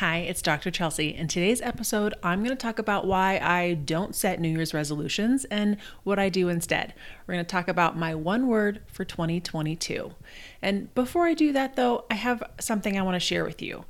Hi, it's Dr. Chelsea. In today's episode, I'm going to talk about why I don't set New Year's resolutions and what I do instead. We're going to talk about my one word for 2022. And before I do that, though, I have something I want to share with you.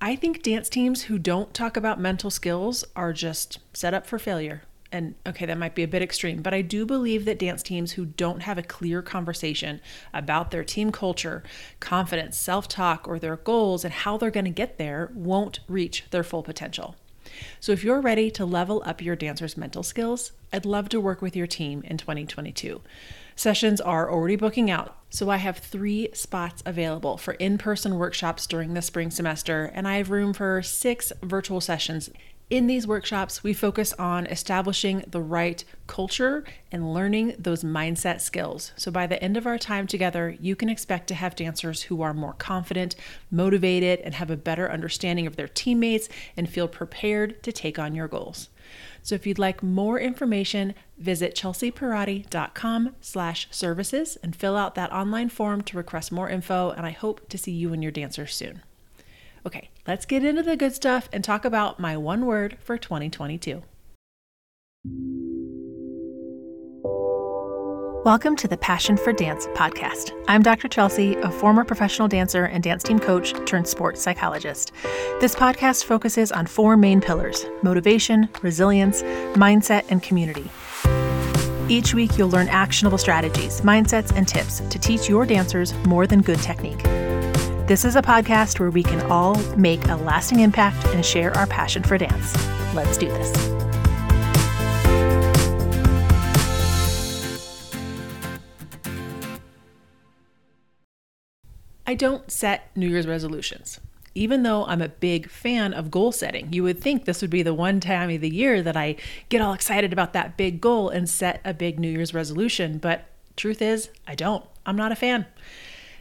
I think dance teams who don't talk about mental skills are just set up for failure and okay, that might be a bit extreme, but I do believe that dance teams who don't have a clear conversation about their team culture, confidence, self talk, or their goals and how they're going to get there won't reach their full potential. So, if you're ready to level up your dancer's mental skills, I'd love to work with your team in 2022. Sessions are already booking out, so I have three spots available for in person workshops during the spring semester, and I have room for six virtual sessions in these workshops, we focus on establishing the right culture and learning those mindset skills. So by the end of our time together, you can expect to have dancers who are more confident, motivated, and have a better understanding of their teammates and feel prepared to take on your goals. So if you'd like more information, visit chelseapierotti.com slash services and fill out that online form to request more info, and I hope to see you and your dancers soon. Okay, let's get into the good stuff and talk about my one word for 2022. Welcome to the Passion for Dance podcast. I'm Dr. Chelsea, a former professional dancer and dance team coach turned sports psychologist. This podcast focuses on four main pillars motivation, resilience, mindset, and community. Each week, you'll learn actionable strategies, mindsets, and tips to teach your dancers more than good technique. This is a podcast where we can all make a lasting impact and share our passion for dance. Let's do this. I don't set New Year's resolutions. Even though I'm a big fan of goal setting, you would think this would be the one time of the year that I get all excited about that big goal and set a big New Year's resolution. But truth is, I don't. I'm not a fan.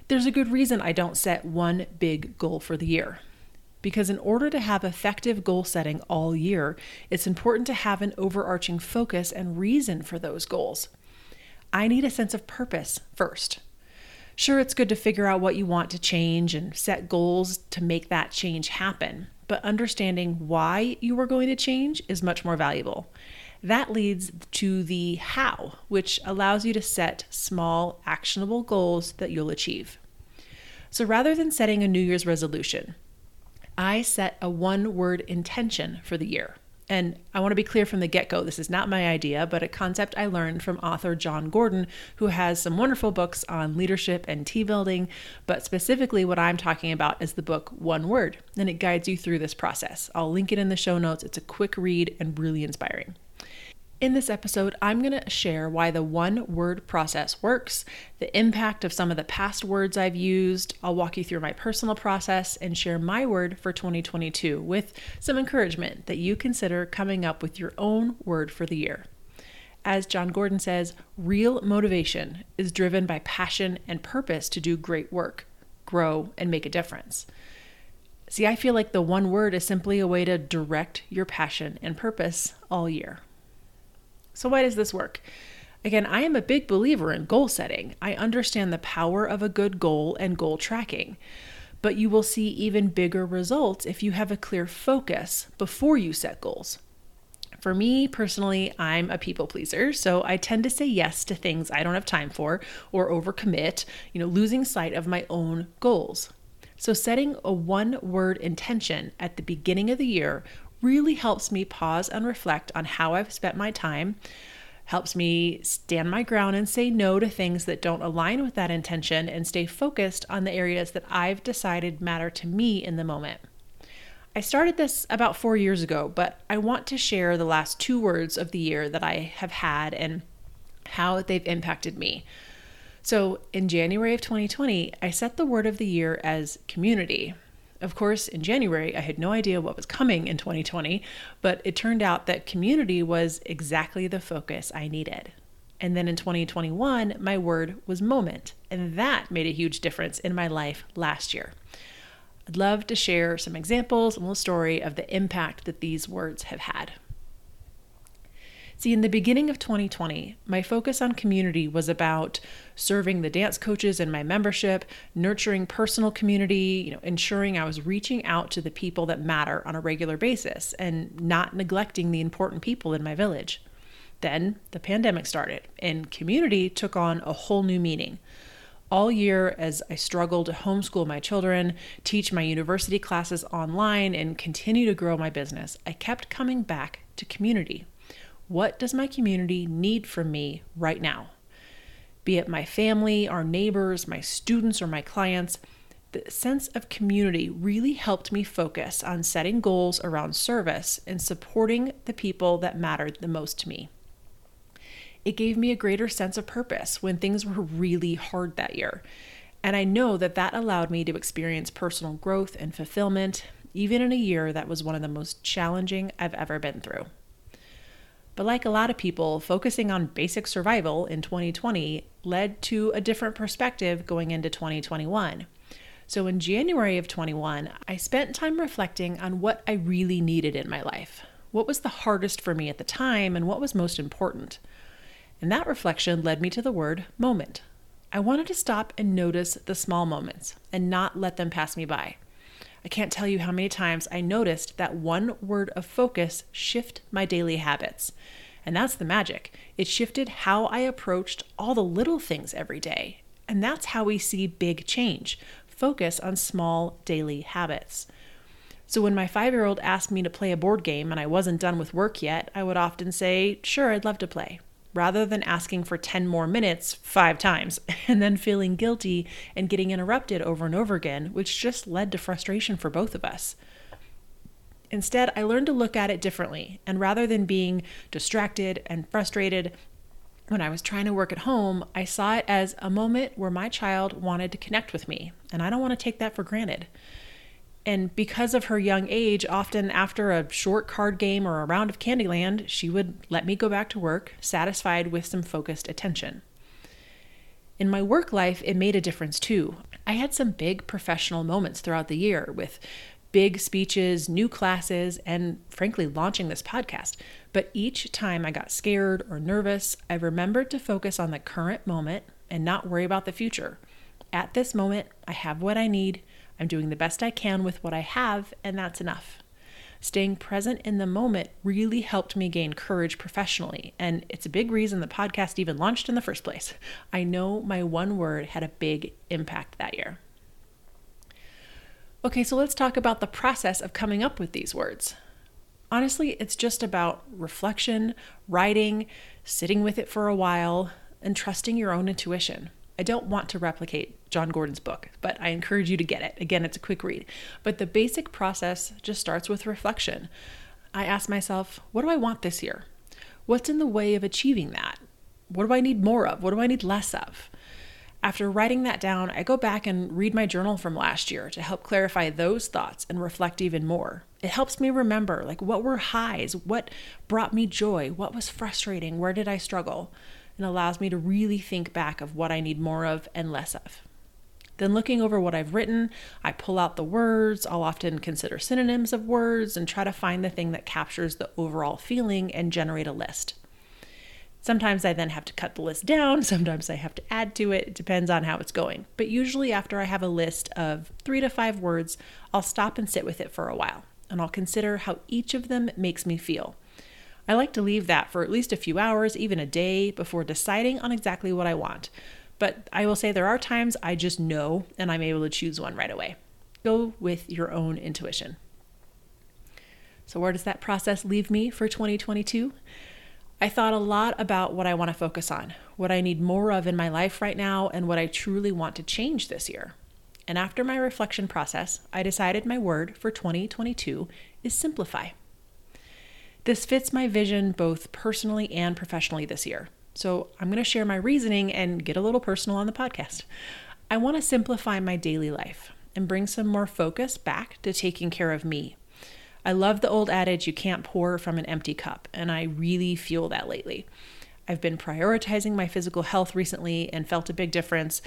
There's a good reason I don't set one big goal for the year. Because in order to have effective goal setting all year, it's important to have an overarching focus and reason for those goals. I need a sense of purpose first. Sure, it's good to figure out what you want to change and set goals to make that change happen, but understanding why you are going to change is much more valuable. That leads to the how, which allows you to set small, actionable goals that you'll achieve. So rather than setting a New Year's resolution, I set a one word intention for the year. And I want to be clear from the get go this is not my idea, but a concept I learned from author Jon Gordon, who has some wonderful books on leadership and team building. But specifically, what I'm talking about is the book One Word, and it guides you through this process. I'll link it in the show notes. It's a quick read and really inspiring. In this episode, I'm going to share why the one word process works, the impact of some of the past words I've used. I'll walk you through my personal process and share my word for 2022 with some encouragement that you consider coming up with your own word for the year. As Jon Gordon says, real motivation is driven by passion and purpose to do great work, grow, and make a difference. See, I feel like the one word is simply a way to direct your passion and purpose all year. So, why does this work? Again, I am a big believer in goal setting. I understand the power of a good goal and goal tracking. But you will see even bigger results if you have a clear focus before you set goals. For me personally, I'm a people pleaser, so I tend to say yes to things I don't have time for or overcommit, you know, losing sight of my own goals. So setting a one word intention at the beginning of the year really helps me pause and reflect on how I've spent my time, helps me stand my ground and say no to things that don't align with that intention and stay focused on the areas that I've decided matter to me in the moment. I started this about four years ago, but I want to share the last two words of the year that I have had and how they've impacted me. So, in January of 2020, I set the word of the year as community. Of course, in January, I had no idea what was coming in 2020, but it turned out that community was exactly the focus I needed. And then in 2021, my word was moment, and that made a huge difference in my life last year. I'd love to share some examples and a little story of the impact that these words have had. See, in the beginning of 2020, my focus on community was about serving the dance coaches in my membership, nurturing personal community, you know, ensuring I was reaching out to the people that matter on a regular basis and not neglecting the important people in my village. Then the pandemic started and community took on a whole new meaning. All year, as I struggled to homeschool my children, teach my university classes online, and continue to grow my business, I kept coming back to community. What does my community need from me right now? Be it my family, our neighbors, my students, or my clients, the sense of community really helped me focus on setting goals around service and supporting the people that mattered the most to me. It gave me a greater sense of purpose when things were really hard that year. And I know that that allowed me to experience personal growth and fulfillment, even in a year that was one of the most challenging I've ever been through. But like a lot of people, focusing on basic survival in 2020 led to a different perspective going into 2021. So in January of 21, I spent time reflecting on what I really needed in my life. What was the hardest for me at the time and what was most important? And that reflection led me to the word moment. I wanted to stop and notice the small moments and not let them pass me by. I can't tell you how many times I noticed that one word of focus shift my daily habits. And that's the magic. It shifted how I approached all the little things every day. And that's how we see big change focus on small daily habits. So when my five year old asked me to play a board game and I wasn't done with work yet, I would often say, Sure, I'd love to play rather than asking for 10 more minutes five times and then feeling guilty and getting interrupted over and over again, which just led to frustration for both of us. Instead, I learned to look at it differently, and rather than being distracted and frustrated when I was trying to work at home, I saw it as a moment where my child wanted to connect with me, and I don't want to take that for granted. And because of her young age, often after a short card game or a round of Candyland, she would let me go back to work, satisfied with some focused attention. In my work life, it made a difference too. I had some big professional moments throughout the year with big speeches, new classes, and frankly, launching this podcast. But each time I got scared or nervous, I remembered to focus on the current moment and not worry about the future. At this moment, I have what I need I'm doing the best I can with what I have, and that's enough. Staying present in the moment really helped me gain courage professionally, and it's a big reason the podcast even launched in the first place. I know my one word had a big impact that year. Okay, so let's talk about the process of coming up with these words. Honestly, it's just about reflection, writing, sitting with it for a while, and trusting your own intuition. I don't want to replicate Jon Gordon's book, but I encourage you to get it. Again, it's a quick read. But the basic process just starts with reflection. I ask myself, what do I want this year? What's in the way of achieving that? What do I need more of? What do I need less of? After writing that down, I go back and read my journal from last year to help clarify those thoughts and reflect even more. It helps me remember like what were highs, what brought me joy, what was frustrating, where did I struggle? And allows me to really think back of what I need more of and less of. Then, looking over what I've written, I pull out the words. I'll often consider synonyms of words and try to find the thing that captures the overall feeling and generate a list. Sometimes I then have to cut the list down, sometimes I have to add to it. It depends on how it's going. But usually, after I have a list of three to five words, I'll stop and sit with it for a while and I'll consider how each of them makes me feel. I like to leave that for at least a few hours, even a day, before deciding on exactly what I want. But I will say there are times I just know and I'm able to choose one right away. Go with your own intuition. So, where does that process leave me for 2022? I thought a lot about what I want to focus on, what I need more of in my life right now, and what I truly want to change this year. And after my reflection process, I decided my word for 2022 is simplify. This fits my vision both personally and professionally this year. So I'm going to share my reasoning and get a little personal on the podcast. I want to simplify my daily life and bring some more focus back to taking care of me. I love the old adage, you can't pour from an empty cup, and I really feel that lately. I've been prioritizing my physical health recently and felt a big difference.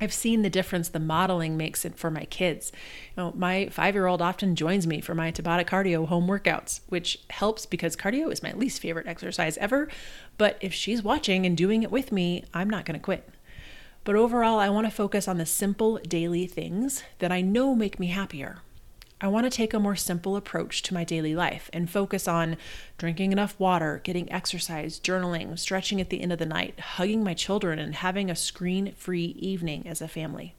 I've seen the difference the modeling makes it for my kids. You know, my five year old often joins me for my Tabata cardio home workouts, which helps because cardio is my least favorite exercise ever. But if she's watching and doing it with me, I'm not going to quit. But overall, I want to focus on the simple daily things that I know make me happier. I want to take a more simple approach to my daily life and focus on drinking enough water, getting exercise, journaling, stretching at the end of the night, hugging my children, and having a screen free evening as a family.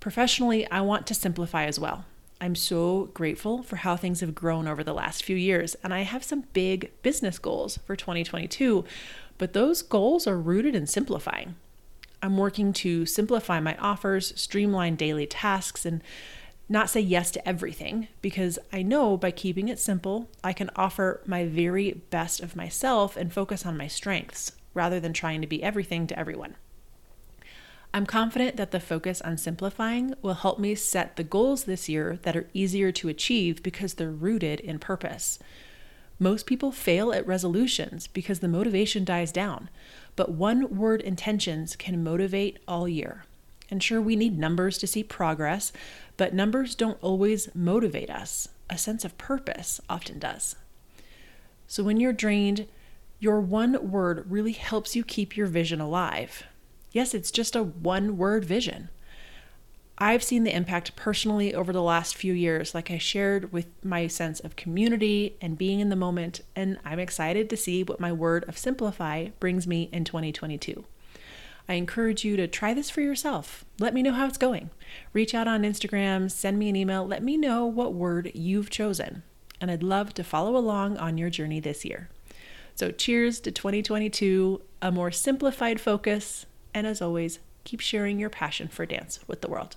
Professionally, I want to simplify as well. I'm so grateful for how things have grown over the last few years, and I have some big business goals for 2022, but those goals are rooted in simplifying. I'm working to simplify my offers, streamline daily tasks, and not say yes to everything because I know by keeping it simple, I can offer my very best of myself and focus on my strengths rather than trying to be everything to everyone. I'm confident that the focus on simplifying will help me set the goals this year that are easier to achieve because they're rooted in purpose. Most people fail at resolutions because the motivation dies down, but one word intentions can motivate all year. And sure, we need numbers to see progress, but numbers don't always motivate us. A sense of purpose often does. So when you're drained, your one word really helps you keep your vision alive. Yes, it's just a one word vision. I've seen the impact personally over the last few years, like I shared with my sense of community and being in the moment, and I'm excited to see what my word of simplify brings me in 2022. I encourage you to try this for yourself. Let me know how it's going. Reach out on Instagram, send me an email, let me know what word you've chosen. And I'd love to follow along on your journey this year. So, cheers to 2022, a more simplified focus, and as always, keep sharing your passion for dance with the world.